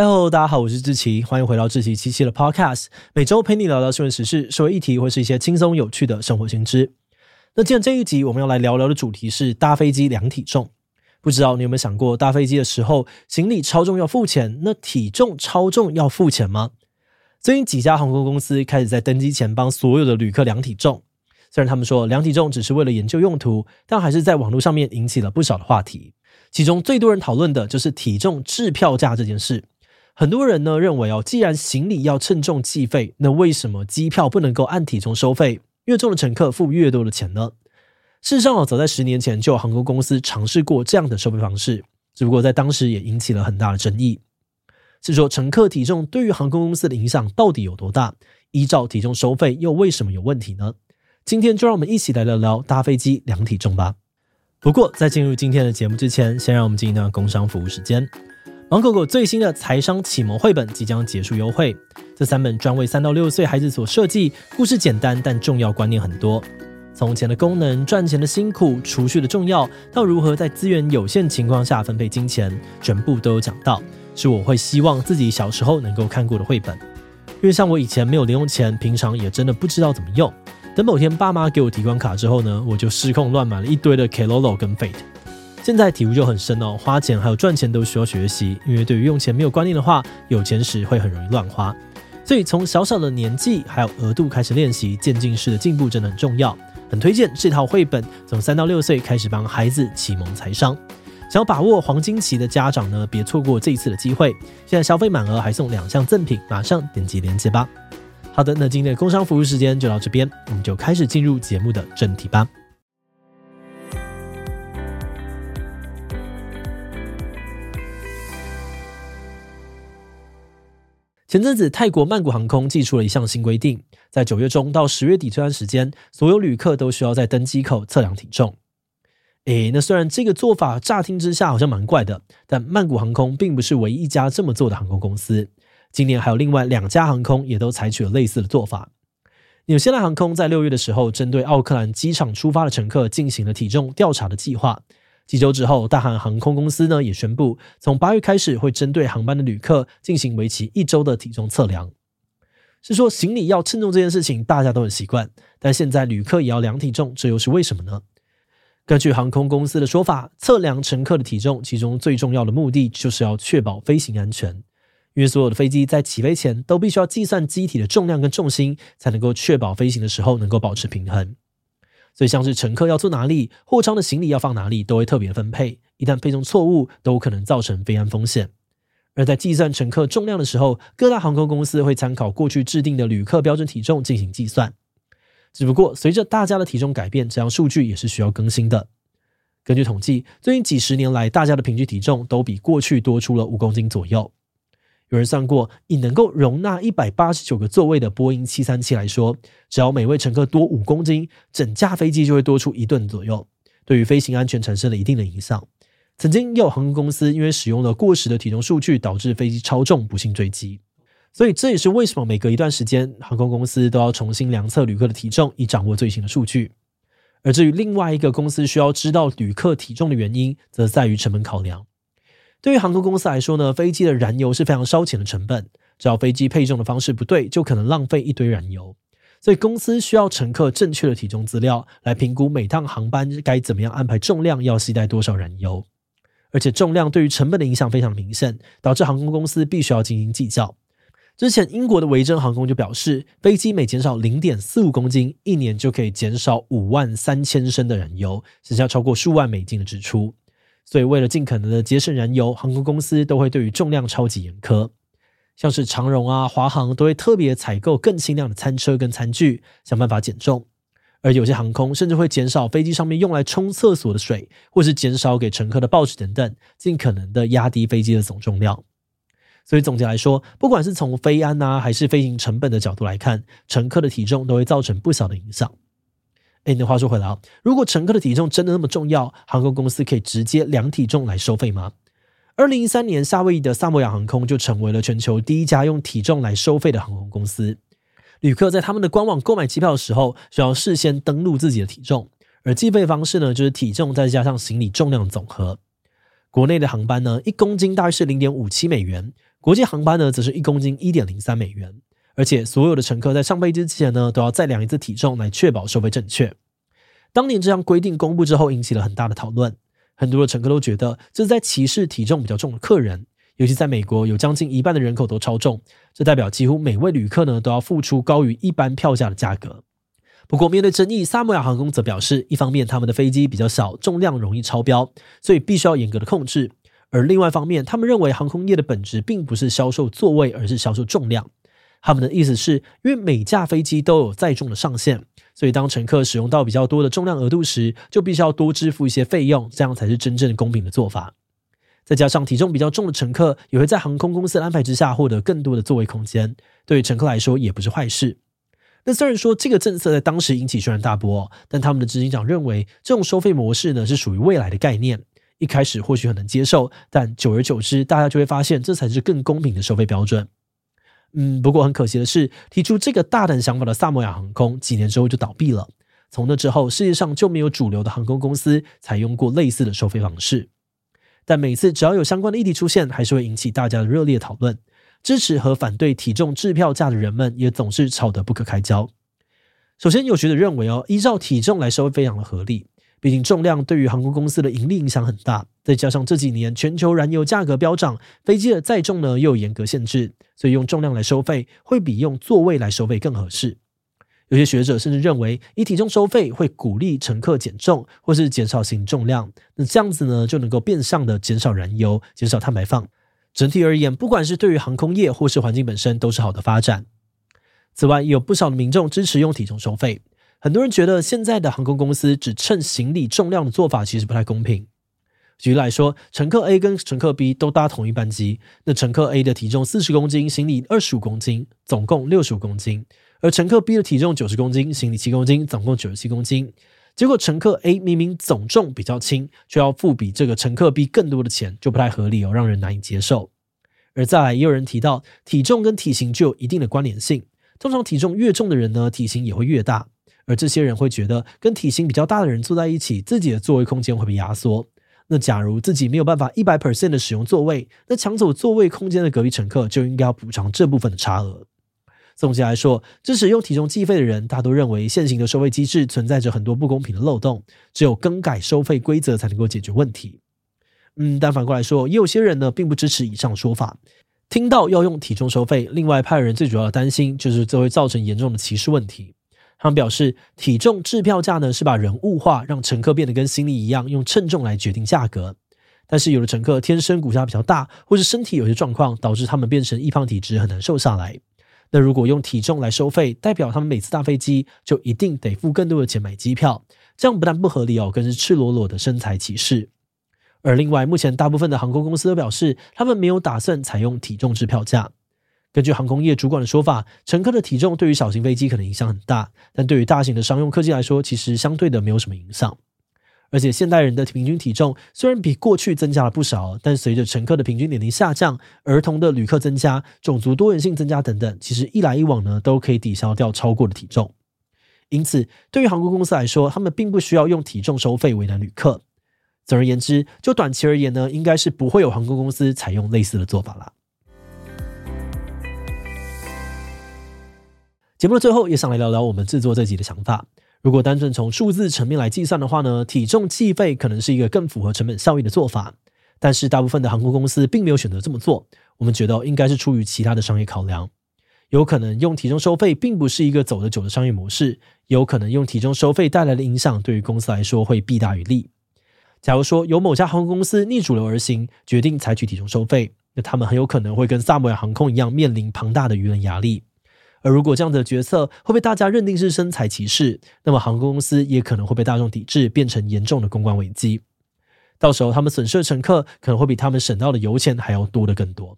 Hello，大家好，我是志奇，欢迎回到志奇七七的 Podcast，每周陪你聊聊新闻时事、社会议题，或是一些轻松有趣的生活新知。那今天这一集我们要来聊聊的主题是搭飞机量体重。不知道你有没有想过，搭飞机的时候行李超重要付钱，那体重超重要付钱吗？最近几家航空公司开始在登机前帮所有的旅客量体重，虽然他们说量体重只是为了研究用途，但还是在网络上面引起了不少的话题。其中最多人讨论的就是体重制票价这件事。很多人呢认为哦，既然行李要称重计费，那为什么机票不能够按体重收费？越重的乘客付越多的钱呢？事实上哦，早在十年前就有航空公司尝试过这样的收费方式，只不过在当时也引起了很大的争议。是说乘客体重对于航空公司的影响到底有多大？依照体重收费又为什么有问题呢？今天就让我们一起来聊聊搭飞机量体重吧。不过在进入今天的节目之前，先让我们进一段工商服务时间。芒狗狗最新的财商启蒙绘本即将结束优惠，这三本专为三到六岁孩子所设计，故事简单但重要观念很多。从钱的功能、赚钱的辛苦、储蓄的重要，到如何在资源有限情况下分配金钱，全部都有讲到。是我会希望自己小时候能够看过的绘本，因为像我以前没有零用钱，平常也真的不知道怎么用。等某天爸妈给我提款卡之后呢，我就失控乱买了一堆的 Kelolo 跟 Fate。现在体悟就很深哦，花钱还有赚钱都需要学习，因为对于用钱没有观念的话，有钱时会很容易乱花。所以从小小的年纪还有额度开始练习，渐进式的进步真的很重要。很推荐这套绘本，从三到六岁开始帮孩子启蒙财商。想要把握黄金期的家长呢，别错过这一次的机会。现在消费满额还送两项赠品，马上点击链接吧。好的，那今天的工商服务时间就到这边，我们就开始进入节目的正题吧。前阵子，泰国曼谷航空祭出了一项新规定，在九月中到十月底这段时间，所有旅客都需要在登机口测量体重。诶，那虽然这个做法乍听之下好像蛮怪的，但曼谷航空并不是唯一一家这么做的航空公司。今年还有另外两家航空也都采取了类似的做法。纽西兰航空在六月的时候，针对奥克兰机场出发的乘客进行了体重调查的计划。几周之后，大韩航空公司呢也宣布，从八月开始会针对航班的旅客进行为期一周的体重测量。是说行李要称重这件事情大家都很习惯，但现在旅客也要量体重，这又是为什么呢？根据航空公司的说法，测量乘客的体重，其中最重要的目的就是要确保飞行安全，因为所有的飞机在起飞前都必须要计算机体的重量跟重心，才能够确保飞行的时候能够保持平衡。所以，像是乘客要坐哪里，货舱的行李要放哪里，都会特别分配。一旦配送错误，都可能造成飞安风险。而在计算乘客重量的时候，各大航空公司会参考过去制定的旅客标准体重进行计算。只不过，随着大家的体重改变，这样数据也是需要更新的。根据统计，最近几十年来，大家的平均体重都比过去多出了五公斤左右。有人算过，以能够容纳一百八十九个座位的波音七三七来说，只要每位乘客多五公斤，整架飞机就会多出一吨左右，对于飞行安全产生了一定的影响。曾经也有航空公司因为使用了过时的体重数据，导致飞机超重，不幸坠机。所以这也是为什么每隔一段时间，航空公司都要重新量测旅客的体重，以掌握最新的数据。而至于另外一个公司需要知道旅客体重的原因，则在于成本考量。对于航空公司来说呢，飞机的燃油是非常烧钱的成本，只要飞机配重的方式不对，就可能浪费一堆燃油。所以公司需要乘客正确的体重资料，来评估每趟航班该怎么样安排重量，要携带多少燃油。而且重量对于成本的影响非常明显，导致航空公司必须要进行计较。之前英国的维珍航空就表示，飞机每减少零点四五公斤，一年就可以减少五万三千升的燃油，省下超过数万美金的支出。所以，为了尽可能的节省燃油，航空公司都会对于重量超级严苛。像是长荣啊、华航都会特别采购更轻量的餐车跟餐具，想办法减重。而有些航空甚至会减少飞机上面用来冲厕所的水，或是减少给乘客的报纸等等，尽可能的压低飞机的总重量。所以总结来说，不管是从飞安啊，还是飞行成本的角度来看，乘客的体重都会造成不小的影响。哎，那话说回来啊，如果乘客的体重真的那么重要，航空公司可以直接量体重来收费吗？二零一三年，夏威夷的萨摩亚航空就成为了全球第一家用体重来收费的航空公司。旅客在他们的官网购买机票的时候，需要事先登录自己的体重，而计费方式呢，就是体重再加上行李重量总和。国内的航班呢，一公斤大约是零点五七美元；国际航班呢，则是一公斤一点零三美元。而且所有的乘客在上飞机之前呢，都要再量一次体重来确保收费正确。当年这项规定公布之后，引起了很大的讨论。很多的乘客都觉得这是在歧视体重比较重的客人，尤其在美国有将近一半的人口都超重，这代表几乎每位旅客呢都要付出高于一般票价的价格。不过面对争议，萨摩亚航空则表示，一方面他们的飞机比较小，重量容易超标，所以必须要严格的控制；而另外一方面，他们认为航空业的本质并不是销售座位，而是销售重量。他们的意思是，因为每架飞机都有载重的上限，所以当乘客使用到比较多的重量额度时，就必须要多支付一些费用，这样才是真正公平的做法。再加上体重比较重的乘客也会在航空公司的安排之下获得更多的座位空间，对于乘客来说也不是坏事。那虽然说这个政策在当时引起轩然大波，但他们的执行长认为这种收费模式呢是属于未来的概念。一开始或许很能接受，但久而久之，大家就会发现这才是更公平的收费标准。嗯，不过很可惜的是，提出这个大胆想法的萨摩亚航空几年之后就倒闭了。从那之后，世界上就没有主流的航空公司采用过类似的收费方式。但每次只要有相关的议题出现，还是会引起大家的热烈讨论。支持和反对体重制票价的人们也总是吵得不可开交。首先，有学者认为哦，依照体重来收费非常的合理。毕竟重量对于航空公司的盈利影响很大，再加上这几年全球燃油价格飙涨，飞机的载重呢又有严格限制，所以用重量来收费会比用座位来收费更合适。有些学者甚至认为，以体重收费会鼓励乘客减重或是减少行重量，那这样子呢就能够变相的减少燃油、减少碳排放。整体而言，不管是对于航空业或是环境本身，都是好的发展。此外，有不少的民众支持用体重收费。很多人觉得现在的航空公司只称行李重量的做法其实不太公平。举例来说，乘客 A 跟乘客 B 都搭同一班机，那乘客 A 的体重四十公斤，行李二十五公斤，总共六十五公斤；而乘客 B 的体重九十公斤，行李七公斤，总共九十七公斤。结果乘客 A 明明总重比较轻，却要付比这个乘客 B 更多的钱，就不太合理哦，让人难以接受。而再来，也有人提到，体重跟体型具有一定的关联性，通常体重越重的人呢，体型也会越大。而这些人会觉得，跟体型比较大的人坐在一起，自己的座位空间会被压缩。那假如自己没有办法一百 percent 的使用座位，那抢走座位空间的隔壁乘客就应该要补偿这部分的差额。总结来说，支持用体重计费的人大多认为，现行的收费机制存在着很多不公平的漏洞，只有更改收费规则才能够解决问题。嗯，但反过来说，也有些人呢并不支持以上说法。听到要用体重收费，另外派人最主要的担心就是这会造成严重的歧视问题。他们表示，体重制票价呢是把人物化，让乘客变得跟行李一样，用称重来决定价格。但是有的乘客天生骨架比较大，或是身体有些状况，导致他们变成易胖体质，很难瘦下来。那如果用体重来收费，代表他们每次搭飞机就一定得付更多的钱买机票，这样不但不合理哦，更是赤裸裸的身材歧视。而另外，目前大部分的航空公司都表示，他们没有打算采用体重制票价。根据航空业主管的说法，乘客的体重对于小型飞机可能影响很大，但对于大型的商用客机来说，其实相对的没有什么影响。而且现代人的平均体重虽然比过去增加了不少，但随着乘客的平均年龄下降、儿童的旅客增加、种族多元性增加等等，其实一来一往呢，都可以抵消掉超过的体重。因此，对于航空公司来说，他们并不需要用体重收费为难旅客。总而言之，就短期而言呢，应该是不会有航空公司采用类似的做法啦。节目的最后也想来聊聊我们制作这集的想法。如果单纯从数字层面来计算的话呢，体重计费可能是一个更符合成本效益的做法。但是大部分的航空公司并没有选择这么做。我们觉得应该是出于其他的商业考量。有可能用体重收费并不是一个走得久的商业模式。有可能用体重收费带来的影响对于公司来说会弊大于利。假如说有某家航空公司逆主流而行，决定采取体重收费，那他们很有可能会跟萨摩亚航空一样面临庞大的舆论压力。而如果这样的决策会被大家认定是身材歧视，那么航空公司也可能会被大众抵制，变成严重的公关危机。到时候他们损失的乘客可能会比他们省到的油钱还要多得更多。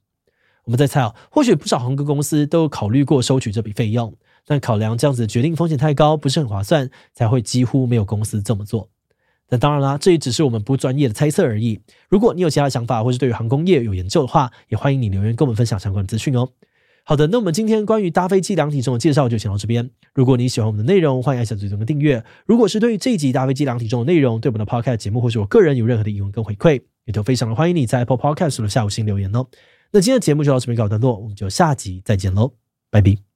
我们在猜啊，或许不少航空公司都有考虑过收取这笔费用，但考量这样子的决定风险太高，不是很划算，才会几乎没有公司这么做。那当然啦，这也只是我们不专业的猜测而已。如果你有其他想法，或是对于航空业有研究的话，也欢迎你留言跟我们分享相关的资讯哦。好的，那我们今天关于搭飞机量体重的介绍就先到这边。如果你喜欢我们的内容，欢迎按下最中的订阅。如果是对于这一集搭飞机量体重的内容，对我们的 Podcast 节目或是我个人有任何的疑问跟回馈，也都非常的欢迎你在 Apple Podcast 的下午星留言哦。那今天的节目就到这边告一段落，我们就下集再见喽，拜拜。